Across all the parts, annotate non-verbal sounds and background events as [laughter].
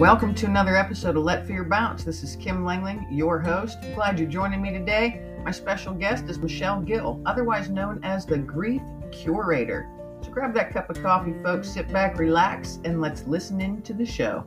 Welcome to another episode of Let Fear Bounce. This is Kim Langling, your host. Glad you're joining me today. My special guest is Michelle Gill, otherwise known as the Grief Curator. So grab that cup of coffee, folks, sit back, relax, and let's listen in to the show.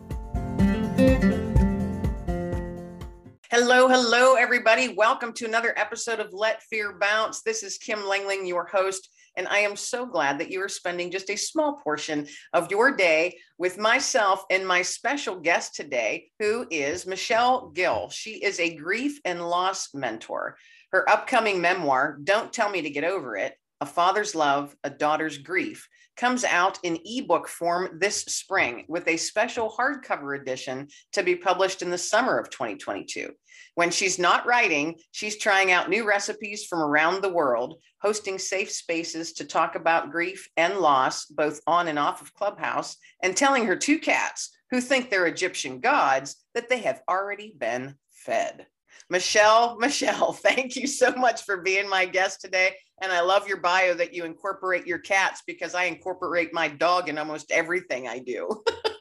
Hello, hello, everybody. Welcome to another episode of Let Fear Bounce. This is Kim Langling, your host. And I am so glad that you are spending just a small portion of your day with myself and my special guest today, who is Michelle Gill. She is a grief and loss mentor. Her upcoming memoir, Don't Tell Me to Get Over It A Father's Love, A Daughter's Grief, comes out in ebook form this spring with a special hardcover edition to be published in the summer of 2022. When she's not writing, she's trying out new recipes from around the world, hosting safe spaces to talk about grief and loss, both on and off of Clubhouse, and telling her two cats who think they're Egyptian gods that they have already been fed. Michelle, [laughs] Michelle, thank you so much for being my guest today. And I love your bio that you incorporate your cats because I incorporate my dog in almost everything I do. [laughs]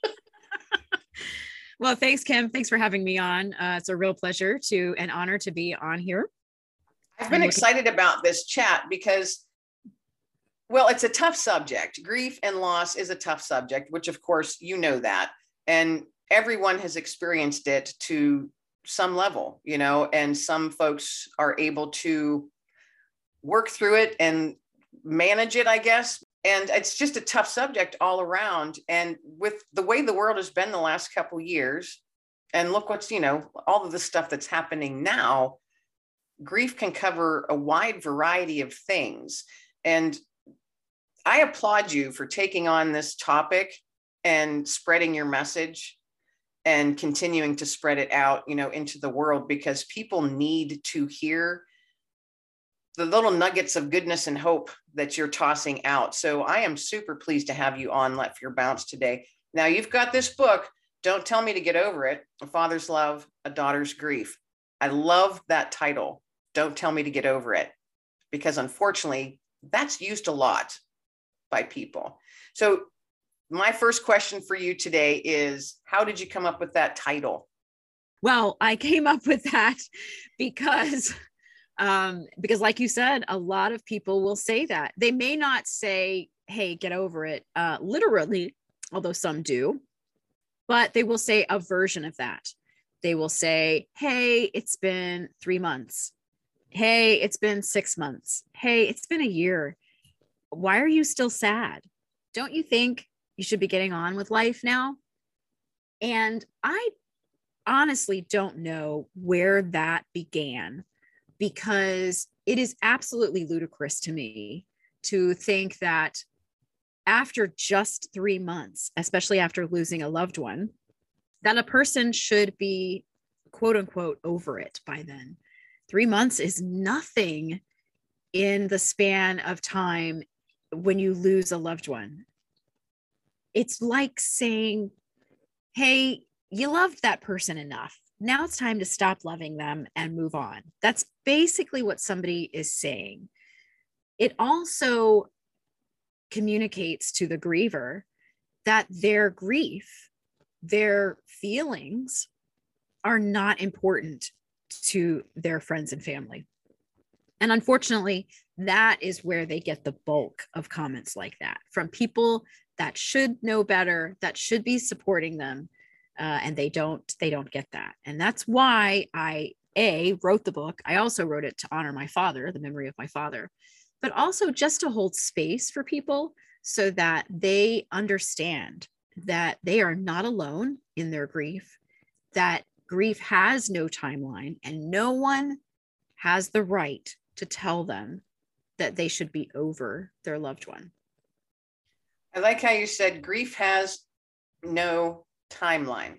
well, thanks, Kim. Thanks for having me on. Uh, it's a real pleasure to and honor to be on here. I've been excited about this chat because, well, it's a tough subject. Grief and loss is a tough subject, which, of course, you know that. And everyone has experienced it to some level, you know, and some folks are able to work through it and manage it, I guess. And it's just a tough subject all around. And with the way the world has been the last couple years, and look what's, you know, all of the stuff that's happening now, grief can cover a wide variety of things. And I applaud you for taking on this topic and spreading your message and continuing to spread it out you know into the world because people need to hear the little nuggets of goodness and hope that you're tossing out. So i am super pleased to have you on let fear bounce today. Now you've got this book don't tell me to get over it a father's love a daughter's grief. I love that title don't tell me to get over it because unfortunately that's used a lot by people. So my first question for you today is how did you come up with that title? Well, I came up with that [laughs] because um because like you said, a lot of people will say that. They may not say, "Hey, get over it." Uh literally, although some do. But they will say a version of that. They will say, "Hey, it's been 3 months." "Hey, it's been 6 months." "Hey, it's been a year." Why are you still sad? Don't you think you should be getting on with life now. And I honestly don't know where that began because it is absolutely ludicrous to me to think that after just three months, especially after losing a loved one, that a person should be quote unquote over it by then. Three months is nothing in the span of time when you lose a loved one it's like saying, Hey, you loved that person enough. Now it's time to stop loving them and move on. That's basically what somebody is saying. It also communicates to the griever that their grief, their feelings are not important to their friends and family. And unfortunately, that is where they get the bulk of comments like that from people that should know better, that should be supporting them, uh, and they don't. They don't get that, and that's why I a wrote the book. I also wrote it to honor my father, the memory of my father, but also just to hold space for people so that they understand that they are not alone in their grief, that grief has no timeline, and no one has the right to tell them that they should be over their loved one. I like how you said grief has no timeline.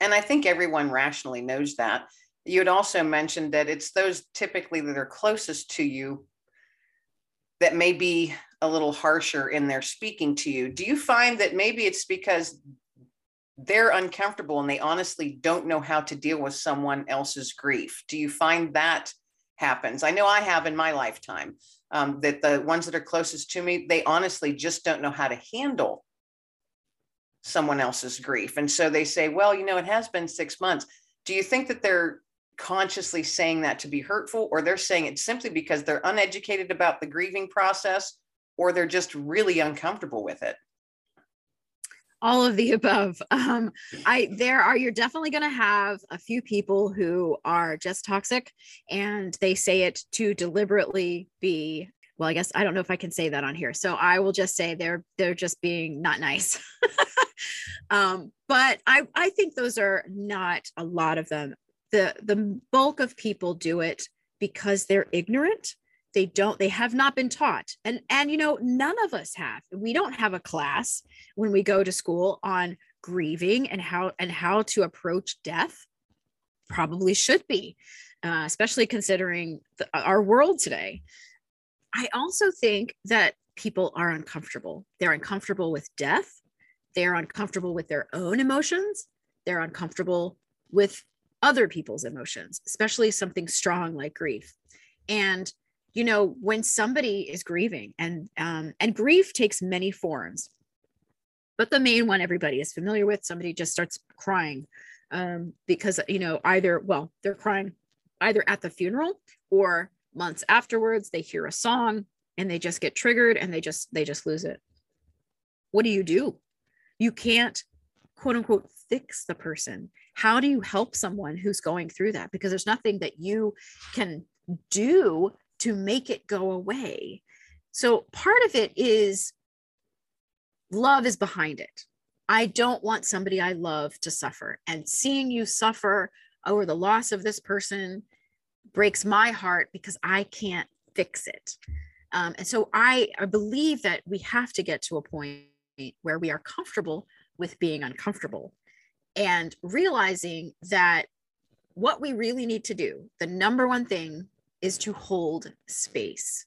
And I think everyone rationally knows that. You had also mentioned that it's those typically that are closest to you that may be a little harsher in their speaking to you. Do you find that maybe it's because they're uncomfortable and they honestly don't know how to deal with someone else's grief? Do you find that happens? I know I have in my lifetime um, that the ones that are closest to me, they honestly just don't know how to handle someone else's grief. And so they say, well, you know, it has been six months. Do you think that they're consciously saying that to be hurtful, or they're saying it simply because they're uneducated about the grieving process, or they're just really uncomfortable with it? all of the above [laughs] um i there are you're definitely going to have a few people who are just toxic and they say it to deliberately be well i guess i don't know if i can say that on here so i will just say they're they're just being not nice [laughs] um but i i think those are not a lot of them. The the bulk of people do it because they're ignorant. They don't they have not been taught. And and you know none of us have. We don't have a class when we go to school on grieving and how and how to approach death. Probably should be uh, especially considering the, our world today. I also think that people are uncomfortable. They're uncomfortable with death they're uncomfortable with their own emotions they're uncomfortable with other people's emotions especially something strong like grief. And you know when somebody is grieving and um, and grief takes many forms but the main one everybody is familiar with somebody just starts crying um, because you know either well they're crying either at the funeral or months afterwards they hear a song and they just get triggered and they just they just lose it. What do you do you can't quote unquote fix the person how do you help someone who's going through that because there's nothing that you can do to make it go away. So part of it is love is behind it. I don't want somebody I love to suffer. And seeing you suffer over the loss of this person breaks my heart because I can't fix it. Um, and so I, I believe that we have to get to a point where we are comfortable with being uncomfortable and realizing that what we really need to do, the number one thing is to hold space.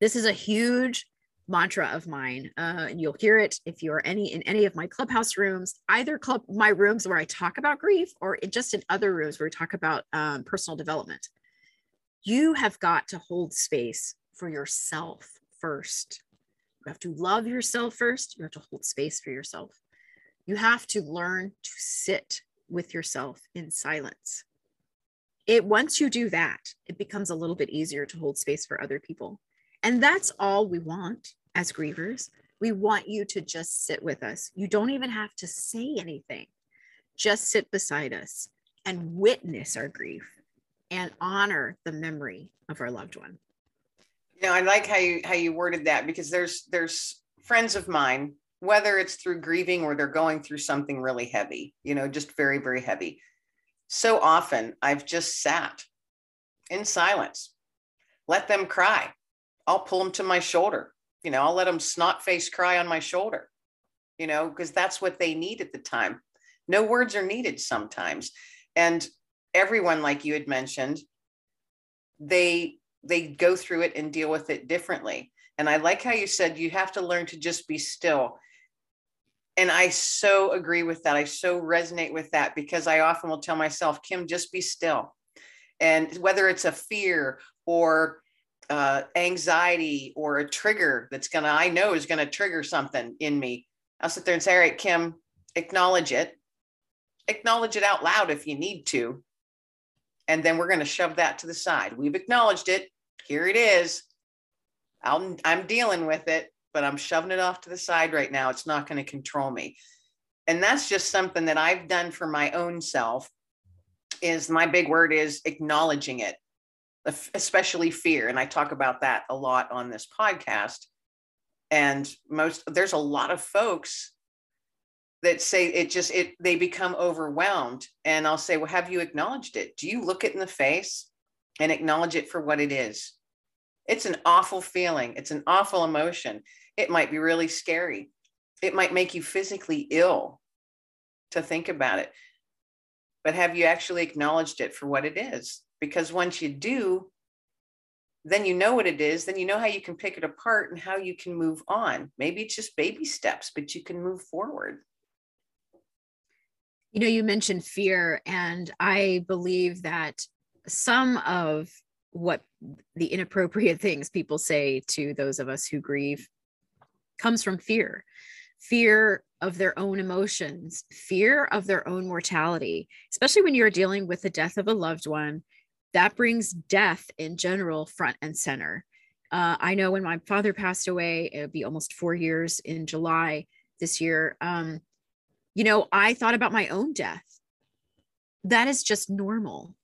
This is a huge mantra of mine. Uh, you'll hear it if you're any in any of my clubhouse rooms, either club my rooms where I talk about grief or just in other rooms where we talk about um, personal development. You have got to hold space for yourself first. You have to love yourself first. You have to hold space for yourself. You have to learn to sit with yourself in silence. It once you do that it becomes a little bit easier to hold space for other people. And that's all we want as grievers. We want you to just sit with us. You don't even have to say anything. Just sit beside us and witness our grief and honor the memory of our loved one you know i like how you how you worded that because there's there's friends of mine whether it's through grieving or they're going through something really heavy you know just very very heavy so often I've just sat in silence, let them cry. I'll pull them to my shoulder. You know, I'll let them snot face cry on my shoulder, you know, because that's what they need at the time. No words are needed sometimes. And everyone, like you had mentioned, they they go through it and deal with it differently. And I like how you said you have to learn to just be still and I so agree with that. I so resonate with that because I often will tell myself, Kim, just be still. And whether it's a fear or uh, anxiety or a trigger that's going to, I know is going to trigger something in me, I'll sit there and say, All right, Kim, acknowledge it. Acknowledge it out loud if you need to. And then we're going to shove that to the side. We've acknowledged it. Here it is. I'll, I'm dealing with it but I'm shoving it off to the side right now. It's not going to control me. And that's just something that I've done for my own self is my big word is acknowledging it, especially fear. And I talk about that a lot on this podcast. And most there's a lot of folks that say it just it they become overwhelmed and I'll say, "Well, have you acknowledged it? Do you look it in the face and acknowledge it for what it is?" It's an awful feeling. It's an awful emotion. It might be really scary. It might make you physically ill to think about it. But have you actually acknowledged it for what it is? Because once you do, then you know what it is. Then you know how you can pick it apart and how you can move on. Maybe it's just baby steps, but you can move forward. You know, you mentioned fear, and I believe that some of what the inappropriate [laughs] things people say to those of us who grieve comes from fear. Fear of their own emotions, fear of their own mortality, especially when you're dealing with the death of a loved one. That brings death in general front and center. Uh, I know when my father passed away, it would be almost four years in July this year. Um, you know, I thought about my own death. That is just normal.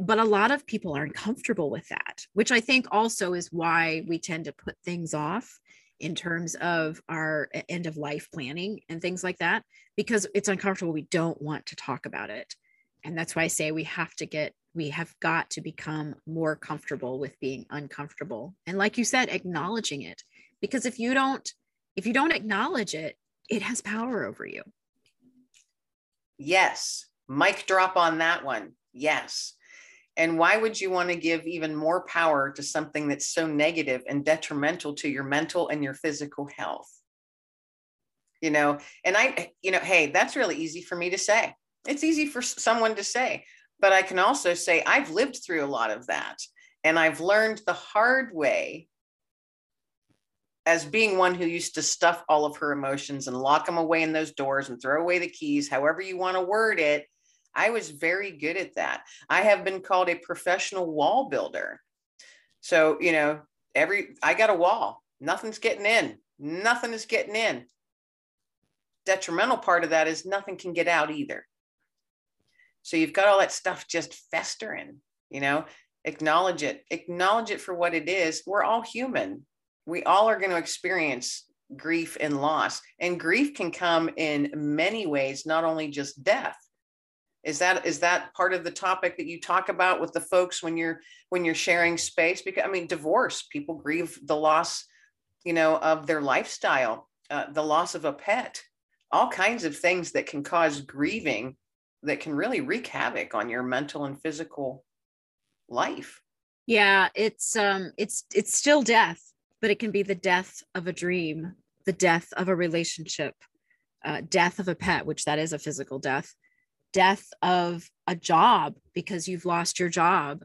But a lot of people aren't comfortable with that, which I think also is why we tend to put things off in terms of our end of life planning and things like that, because it's uncomfortable. We don't want to talk about it. And that's why I say we have to get, we have got to become more comfortable with being uncomfortable. And like you said, acknowledging it. Because if you don't, if you don't acknowledge it, it has power over you. Yes. Mic drop on that one. Yes. And why would you want to give even more power to something that's so negative and detrimental to your mental and your physical health? You know, and I, you know, hey, that's really easy for me to say. It's easy for someone to say, but I can also say I've lived through a lot of that. And I've learned the hard way as being one who used to stuff all of her emotions and lock them away in those doors and throw away the keys, however you want to word it, I was very good at that. I have been called a professional wall builder. So, you know, every I got a wall, nothing's getting in, nothing is getting in. Detrimental part of that is nothing can get out either. So you've got all that stuff just festering, you know, acknowledge it, acknowledge it for what it is. We're all human we all are going to experience grief and loss and grief can come in many ways not only just death. Is that is that part of the topic that you talk about with the folks when you're when you're sharing space? Because i mean divorce people grieve the loss you know of their lifestyle uh, the loss of a pet all kinds of things that can cause grieving that can really wreak havoc on your mental and physical life. Yeah it's um it's it's still death but it can be the death of a dream, the death of a relationship, uh, death of a pet, which that is a physical death, death of a job because you've lost your job.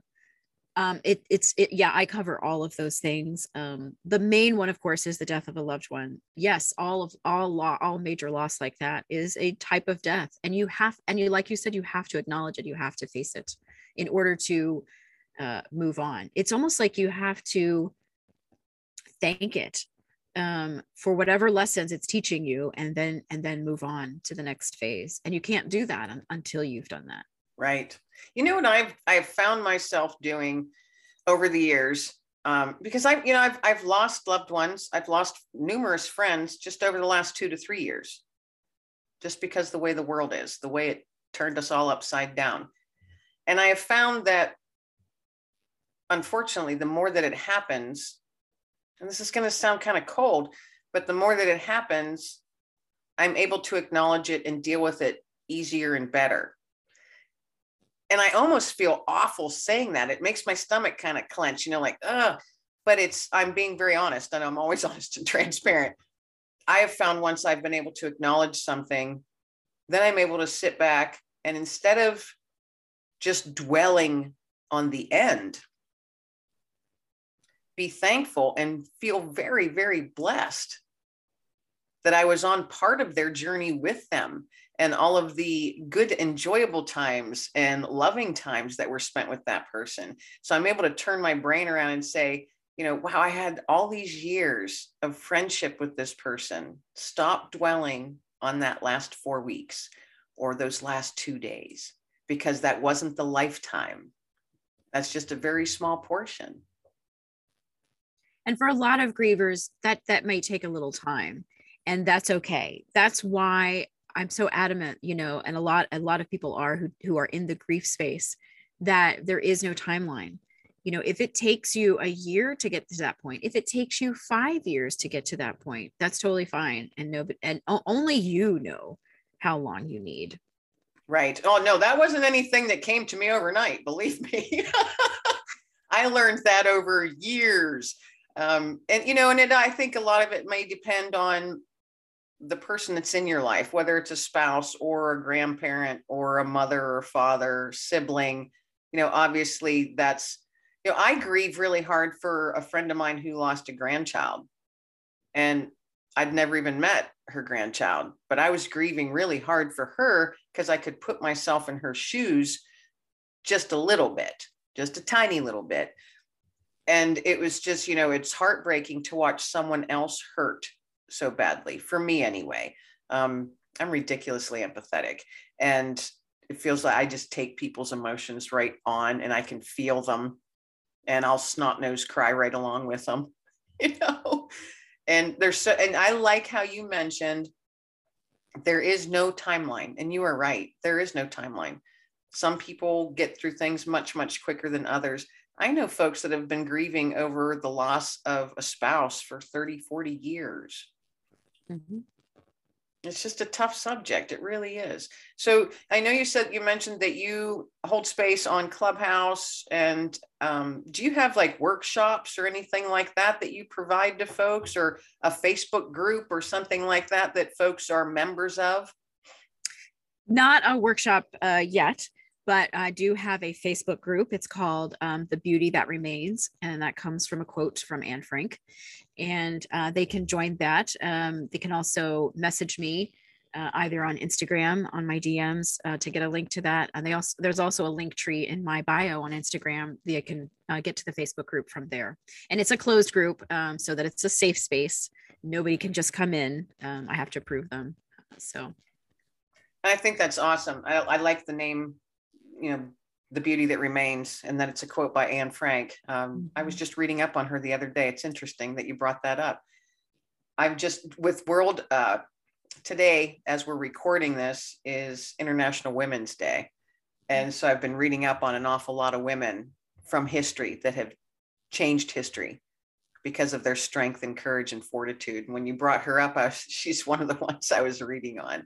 Um, it, it's it, yeah, I cover all of those things. Um, the main one, of course, is the death of a loved one. Yes, all of all law, all major loss like that is a type of death, and you have, and you like you said, you have to acknowledge it. You have to face it in order to uh, move on. It's almost like you have to thank it um, for whatever lessons it's teaching you and then and then move on to the next phase. And you can't do that un- until you've done that. Right. You know what i've i've found myself doing over the years um, because i you know I've, I've lost loved ones. I've lost numerous friends just over the last two to three years just because the way the world is the way it turned us all upside down. And i have found that unfortunately the more that it happens and this is going to sound kind of cold, but the more that it happens, I'm able to acknowledge it and deal with it easier and better. And I almost feel awful saying that. It makes my stomach kind of clench, you know, like, ugh. But it's, I'm being very honest and I'm always [laughs] honest and transparent. I have found once I've been able to acknowledge something, then I'm able to sit back and instead of just dwelling on the end, be thankful and feel very, very blessed that I was on part of their journey with them and all of the good, enjoyable times and loving times that were spent with that person. So I'm able to turn my brain around and say, you know, wow, I had all these years of friendship with this person. Stop dwelling on that last four weeks or those last two days because that wasn't the lifetime. That's just a very small portion and for a lot of grievers that that may take a little time and that's okay. That's why i'm so adamant you know and a lot a lot of people are who, who are in the grief space that there is no timeline. You know if it takes you a year to get to that point if it takes you five years to get to that point that's totally fine and no and only you know how long you need. Right. Oh no that wasn't anything that came to me overnight believe me. [laughs] I learned that over years um, and you know and it, i think a lot of it may depend on the person that's in your life whether it's a spouse or a grandparent or a mother or father sibling you know obviously that's you know i grieve really hard for a friend of mine who lost a grandchild and I'd never even met her grandchild, but I was grieving really hard for her because I could put myself in her shoes just a little bit, just a tiny little bit. And it was just, you know, it's heartbreaking to watch someone else hurt so badly, for me anyway. Um, I'm ridiculously empathetic. And it feels like I just take people's emotions right on and I can feel them and I'll snot nose cry right along with them, [laughs] you know. And there's so and I like how you mentioned there is no timeline. And you are right. There is no timeline. Some people get through things much, much quicker than others. I know folks that have been grieving over the loss of a spouse for 30, 40 years. Mm-hmm. It's just a tough subject it really is. So i know you said you mentioned that you hold space on clubhouse and um, do you have like workshops or anything like that that you provide to folks or a facebook group or something like that that folks are members of? Not a workshop uh, yet but I do have a Facebook group. It's called um, The Beauty That Remains, and that comes from a quote from Anne Frank. And uh, they can join that. Um, they can also message me uh, either on Instagram on my DMs uh, to get a link to that. And they also there's also a link tree in my bio on Instagram. They can uh, get to the Facebook group from there. And it's a closed group um, so that it's a safe space. Nobody can just come in. Um, I have to approve them. So. I think that's awesome. I, I like the name you know the beauty that remains and that it's a quote by anne frank. Um, mm-hmm. i was mm-hmm. just reading up on her the other day. It's interesting that you brought that up. I'm just with world uh, today as we're recording this is international women's day. And so i've been reading up on an awful lot of women from history that have changed history because of their strength and courage and fortitude. And when you brought her up was, [laughs] she's one of the [laughs] ones i was reading on.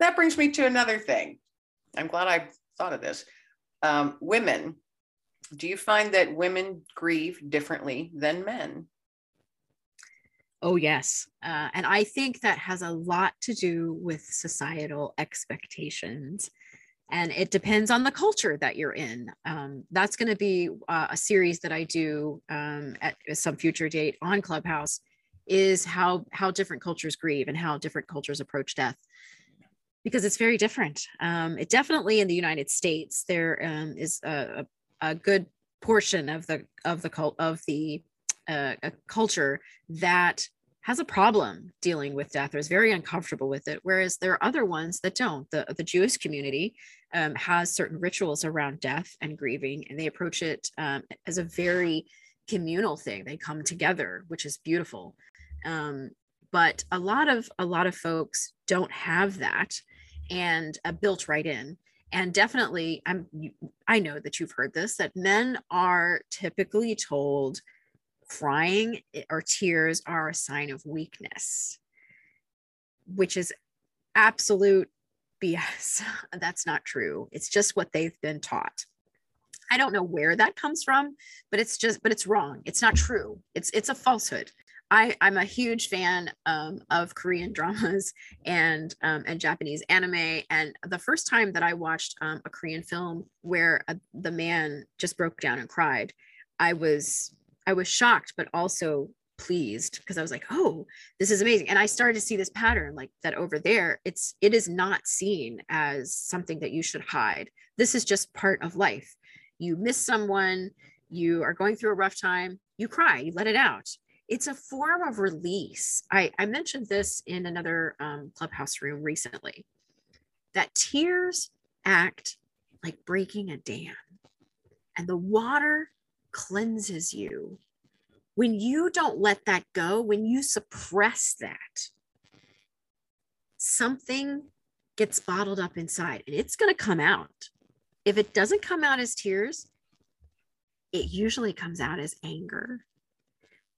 That brings me to another thing. I'm glad i thought of this. Um, women, do you find that women grieve differently than men? Oh, yes. Uh, and I think that has a lot to do with societal expectations. And it depends on the culture that you're in. Um, that's going to be uh, a series that I do um, at some future date on Clubhouse is how how different cultures grieve and how different cultures approach death because it's very different. Um, it definitely in the United States there um, is a, a, good portion of the of the cult of the uh, culture that has a problem dealing with death or is very uncomfortable with it whereas there are other ones that don't. The, the jewish community um, has certain rituals around death and grieving and they approach it um, as a very communal thing. They come together which is beautiful. Um, but a lot of a lot of folks don't have that and uh, built right in. And definitely i'm i know that you've heard this that men are typically told crying or tears are a sign of weakness which is absolute bs [laughs] that's not true. It's just what they've been taught. I don't know where that comes from but it's just but it's wrong. It's not true. It's it's a falsehood I, I'm a huge fan um, of Korean [laughs] dramas and um, and Japanese anime. And the first time that I watched um, a Korean film where a, the man just broke down and cried, I was I was shocked, but also pleased because I was like, oh, this is amazing. And I started to see this pattern like that over there. It's it is not seen as something that you should hide. This is just part of life. You miss someone, you are going through a rough time, you cry, you let it out it's a form of release. I, I mentioned this in another um, clubhouse room recently that tears act like breaking a dam, and the water cleanses you. When you don't let that go, when you suppress that, something gets bottled up inside and it's going to come out. If it doesn't come out as tears, it usually comes out as anger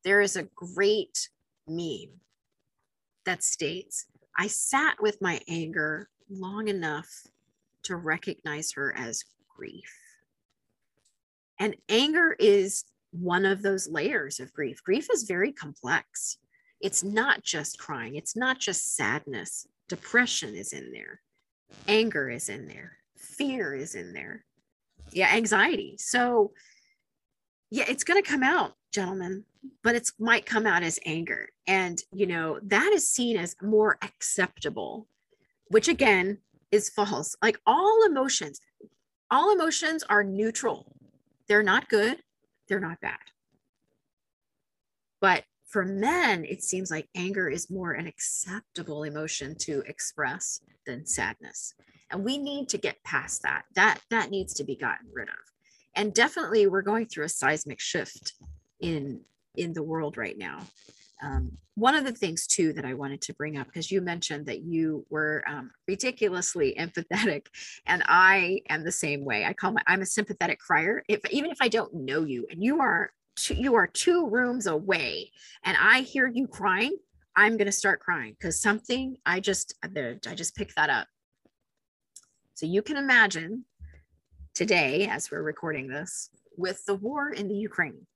there is a great meme that states, I sat with my anger long enough to recognize her as grief. And anger is one of those layers of grief. Grief is very complex. It's not just crying, it's not just sadness. Depression is in there, anger is in there, fear is in there. Yeah, anxiety. So, yeah, it's going to come out gentlemen, but it's might come out as anger. And, you know, that is seen as more acceptable, which again is false. Like all emotions, all emotions are neutral. They're not good, they're not bad. But for men, it seems like anger is more an acceptable emotion to express than sadness. And we need to get past that. That that needs to be gotten rid of. And definitely we're going through a seismic shift in in the world right now. Um, one of the things too that I wanted to bring up because you mentioned that you were um, ridiculously [laughs] empathetic, and I am the same way. I call my I'm a sympathetic crier. If even if I don't know you, and you are two, you are two rooms away, and I hear you crying, I'm gonna start crying because something I just I just picked that up. So you can imagine today, as we're recording this, with the war in the Ukraine.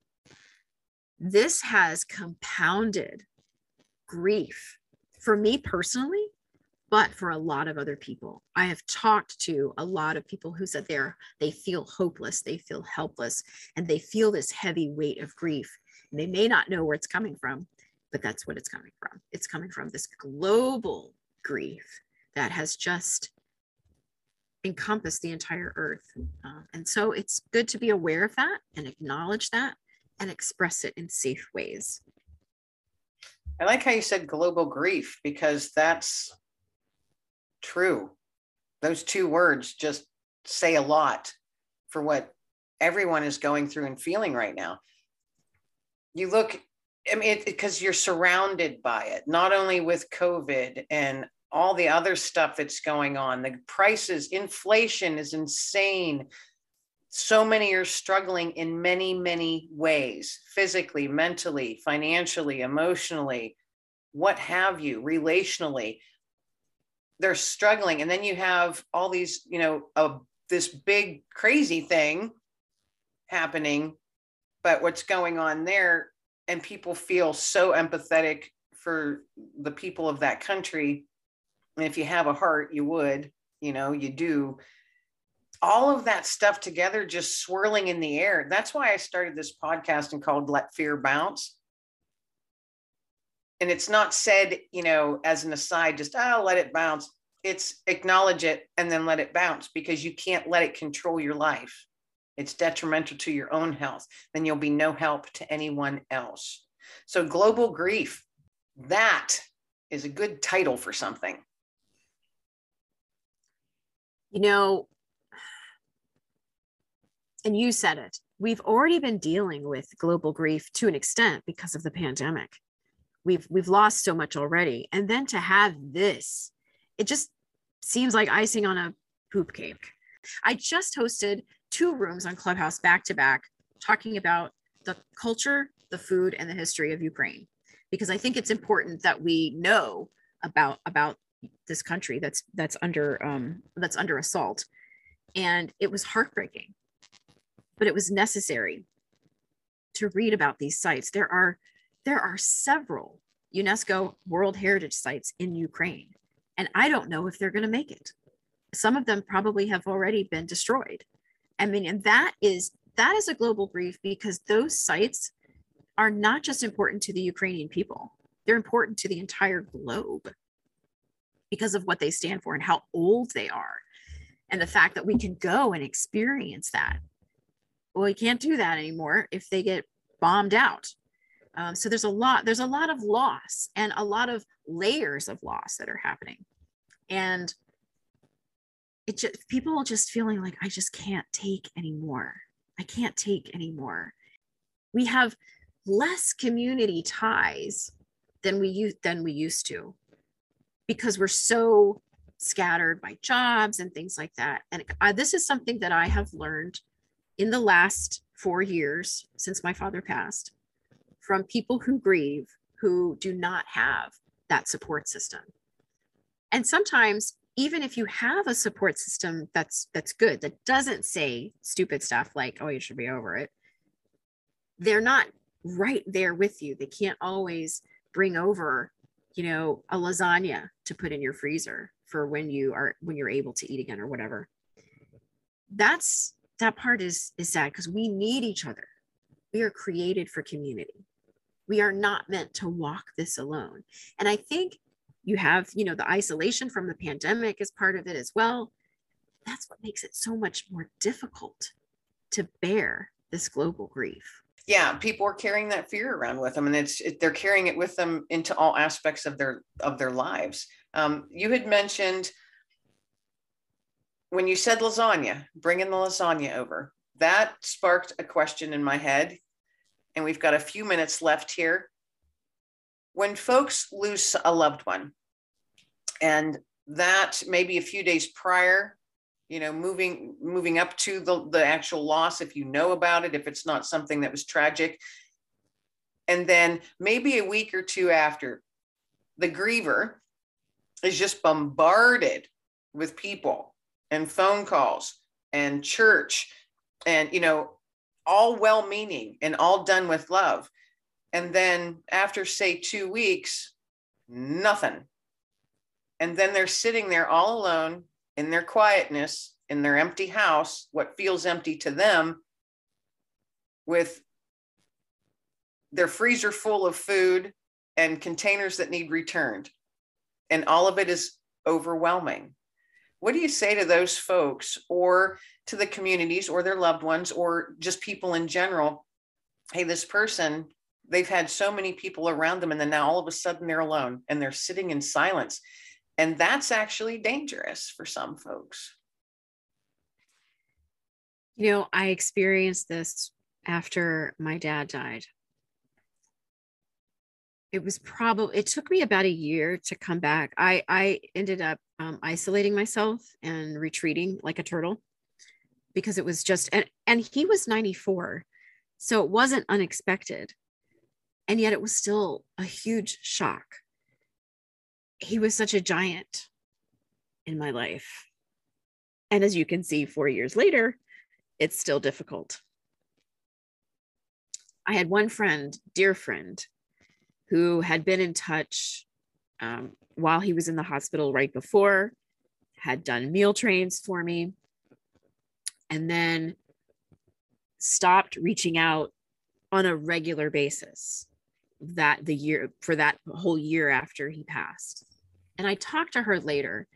This has compounded grief for me personally but for a lot of other people. I have talked to a lot of people who said they're they feel hopeless they feel helpless and they feel this heavy weight of grief. And they may not know where it's coming from but that's what it's coming from. It's coming from this global grief that has just encompassed the entire earth uh, and so it's good to be aware of that and acknowledge that and express it in safe ways. I like how you said global grief because that's true. Those two words just say a lot for what everyone is going through and feeling right now. You look, I mean, because you're surrounded by it, not only with COVID and all the other stuff that's going on. The prices, inflation is insane so many are struggling in many, many ways physically, mentally, financially, emotionally, what have you, relationally. They're struggling. And then you have all these, you know, a, this big crazy thing happening. But what's going on there, and people feel so empathetic for the people of that country. And if you have a heart, you would, you know, you do all of that stuff together just swirling in the air. That's why I started this podcast and called Let Fear Bounce. And it's not said, you know, as an aside, just, oh, let it bounce. It's acknowledge it and then let it bounce because you can't let it control your life. It's detrimental to your own health. Then you'll be no help to anyone else. So, global grief, that is a good title for something. You know, and you said it we've already been dealing with global grief to an extent because of the pandemic. We've we've lost so much already. And then to have this it just seems like icing on a poop cake. I just hosted two rooms on clubhouse back to back talking about the culture the food and the history of ukraine because i think it's important that we know about about this country that's that's under um that's under assault and it was heartbreaking but it was necessary to read about these sites. There are there are several UNESCO World Heritage sites in Ukraine, and I don't know if they're going to make it. Some of them probably have already been destroyed. I mean, and that is that is a global grief because those sites are not just important to the Ukrainian people; they're important to the entire globe because of what they stand for and how old they are, and the fact that we can go and experience that. Well we can't do that anymore if they get bombed out. Um, so there's a lot there's a lot of loss and a lot of layers of loss that are happening. And it just people just feeling like i just can't take anymore. I can't take anymore. We have less community ties than we used than we used to because we're so scattered by jobs and things like that and uh, this is something that i have learned in the last four years since my father passed from people who grieve who do not have that support system. And sometimes even if you have a support system that's that's good that doesn't say stupid stuff like oh you should be over it they're not right there with you they can't always bring over you know a lasagna to put in your freezer for when you are when you're able to eat again or whatever that's that part is is sad because we need each other We are created for community. We are not meant to walk this alone. And I think you have, you know, the isolation from the pandemic is part of it as well. That's what makes it so much more difficult to bear this global grief. Yeah, people are carrying that fear around with them, and it's it, they're carrying it with them into all aspects of their of their lives. Um, you had mentioned when you said lasagna, bringing the lasagna over. That sparked a question in my head, and we've got a few minutes left here. When folks lose a loved one, and that maybe a few days prior you know moving moving up to the the actual loss if you know about it if it's not something that was tragic. And then maybe a week or two after the griever is just bombarded with people and phone calls and church and you know all well meaning and all done with love. And then after say 2 weeks nothing. And then they're sitting there all alone in their quietness, in their empty house, what feels empty to them, with their freezer full of food and containers that need returned. And all of it is overwhelming. What do you say to those folks or to the communities or their loved ones or just people in general? Hey, this person, they've had so many people around them, and then now all of a sudden they're alone and they're sitting in silence. And that's actually dangerous for some folks. You know, I experienced this after my dad died. It was probably, it took me about a year to come back. I, I ended up um, isolating myself and retreating like a turtle because it was just, and, and he was 94. So it wasn't unexpected. And yet it was still a huge shock he was such a giant in my life. And as you can see, four years later, it's still difficult. I had one friend, dear friend, who had been in touch um, while he was in the hospital right before, had done meal trains for me, and then stopped reaching out on a regular basis that the year for that whole year after he passed. And I talked to her later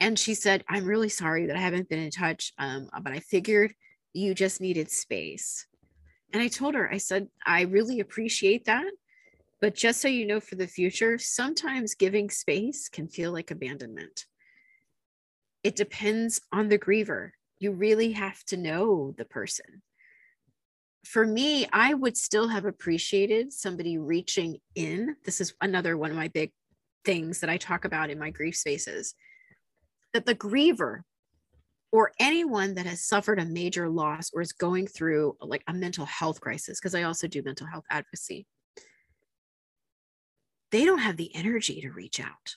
and she said, I'm really sorry that I haven't been in touch, um, but I figured you just needed space. And I told her, I said, I really appreciate that. But just so you know for the future, sometimes giving space can feel like abandonment. It depends on the griever. You really have to know the person for me, I would still have appreciated somebody reaching in. This is another one of my big things that I talk about in my grief spaces that the griever or anyone that has suffered a major loss or is going through like a mental health crisis, because I also do mental health advocacy, they don't have the energy to reach out.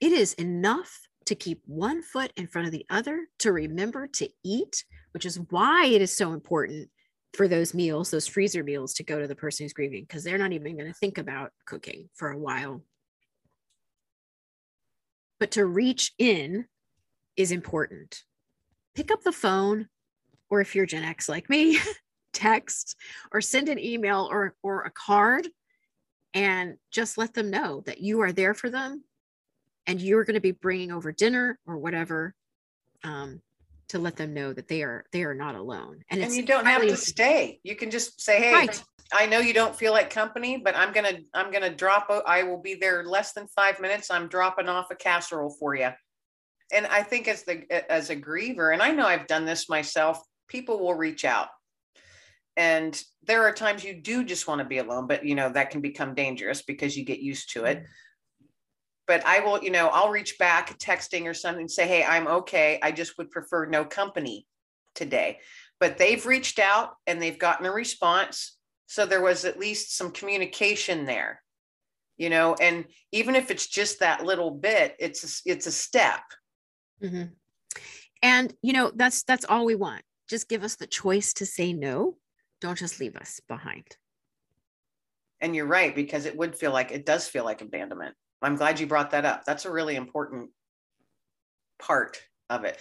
It is enough to keep one foot in front of the other, to remember to eat, which is why it is so important for those meals, those freezer meals to go to the person who's grieving because they're not even going to think about cooking for a while. But to reach in is important. Pick up the phone, or if you're Gen X like me, [laughs] text or send an email or, or a card and just let them know that you are there for them and you're going to be bringing over dinner or whatever um, to let them know that they are they are not alone. And, and you don't have to stay. You can just say hey right. i know you don't feel like company but i'm gonna i'm gonna drop i will be there less than five minutes. I'm dropping off a casserole for you and i think as the as a griever and i know i've done this myself people will reach out. And there are times you do just want to be alone but you know that can become dangerous because you get used to it. Mm-hmm but I will, you know, I'll reach back texting or something, say, hey, I'm okay. I just would prefer no company today. But they've reached out and they've gotten a response. So there was at least some communication there, you know, and even if it's just that little bit, it's a, it's a step. Mm-hmm. And you know, that's that's all we want. Just give us the choice to say no. Don't just leave us behind. And you're right, because it would feel like it does feel like abandonment. I'm glad you brought that up. That's a really important part of it.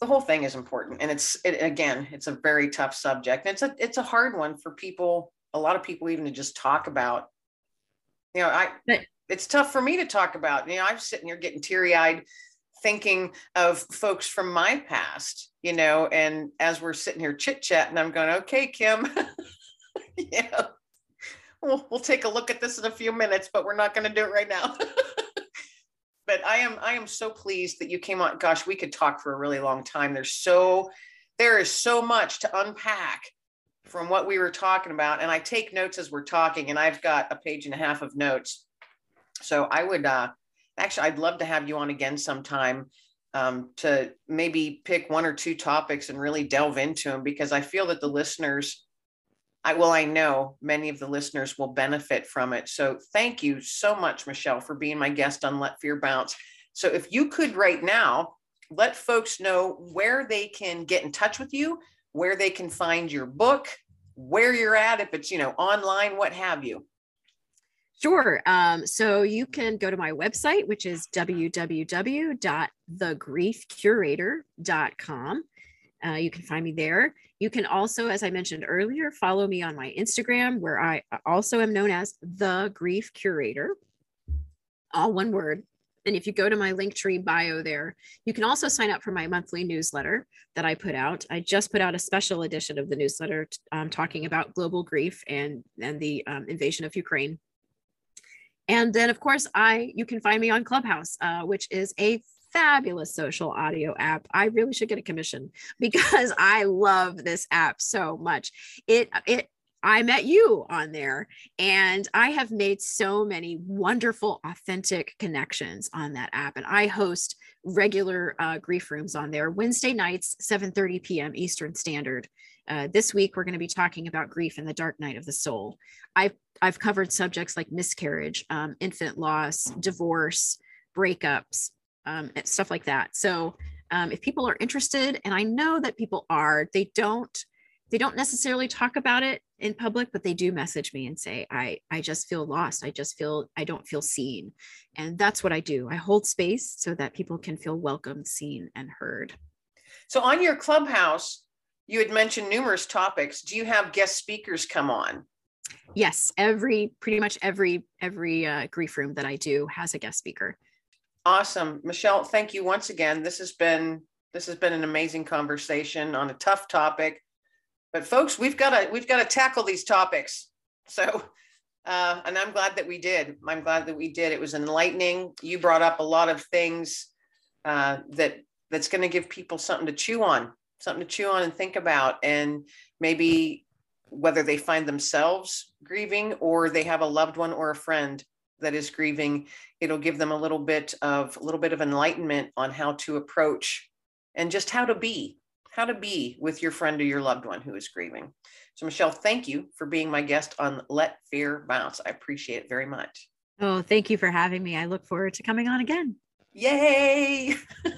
the whole thing is important and it's it, again it's a very tough subject and it's a it's a hard one for people a lot of people even to just talk about you know i it's tough for me to talk about you know i'm sitting here getting teary-eyed thinking of folks from my past you know and as we're sitting here chit chatting i'm going okay kim [laughs] yeah we'll, we'll take a look at this in a few minutes but we're not going to do it right now [laughs] but I am I am so pleased that you came on. Gosh, we could talk for a really long time. There's so there is so much to unpack from what we were talking about, and I take notes as we're talking, and I've got a page and a half of notes. So I would uh, actually I'd love to have you on again sometime um, to maybe pick one or two topics and really delve into them because I feel that the listeners I well, I know many of the listeners will benefit from it. So thank you so much, Michelle, for being my guest on Let Fear Bounce. So if you could right now let folks know where they can get in touch with you, where they can find your book, where you're at, if it's you know online, what have you. Sure. Um, so you can go to my website, which is www.thegriefcurator.com. Uh, you can find me there. You can also, as I mentioned earlier, follow me on my Instagram, where I also am known as the Grief Curator, all one word. And if you go to my Linktree bio there, you can also sign up for my monthly newsletter that I put out. I just put out a special edition of the newsletter um, talking about global grief and, and the um, invasion of Ukraine. And then, of course, I you can find me on Clubhouse, uh, which is a fabulous social audio app. I really should get a commission [laughs] because I love this app so much. It it I met you on there and I have made so many wonderful authentic connections on that app and I host regular uh, grief rooms on there Wednesday nights 7:30 p.m. Eastern Standard. Uh, this week we're going to be talking about grief and the dark night of the soul. I've I've covered subjects like miscarriage, um, infant loss, divorce, breakups, um, stuff like that. So um, if people are interested, and I know that people are, they don't they don't necessarily talk about it in public, but they do message me and say, I I just feel lost. I just feel I don't feel seen, and that's what I do. I hold space so that people can feel welcomed, seen, and heard. So on your clubhouse, you had mentioned numerous topics. Do you have guest speakers come on? Yes, every pretty much every every uh, grief room that I do has a guest speaker. Awesome. Michelle, thank you once again. This has been this has been an amazing conversation on a tough topic. But folks, we've got to we've got to tackle these topics. So uh, and I'm glad that we did. I'm glad that we did. It was enlightening. You brought up a lot of things uh, that that's going to give people something to chew on, something to chew on and think about, and maybe whether they find themselves grieving or they have a loved one or a friend that is grieving it'll give them a little bit of a little bit of enlightenment on how to approach and just how to be how to be with your friend or your loved one who is grieving. So michelle thank you for being my guest on let fear bounce. I appreciate it very much. Oh thank you for having me. I look forward to coming on again. Yay! [laughs]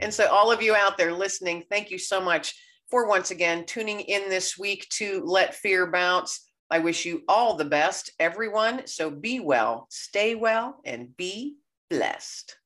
And so all of you out there listening thank you so much for once again tuning in this week to let fear bounce I wish you all the best, everyone. So be well, stay well, and be blessed.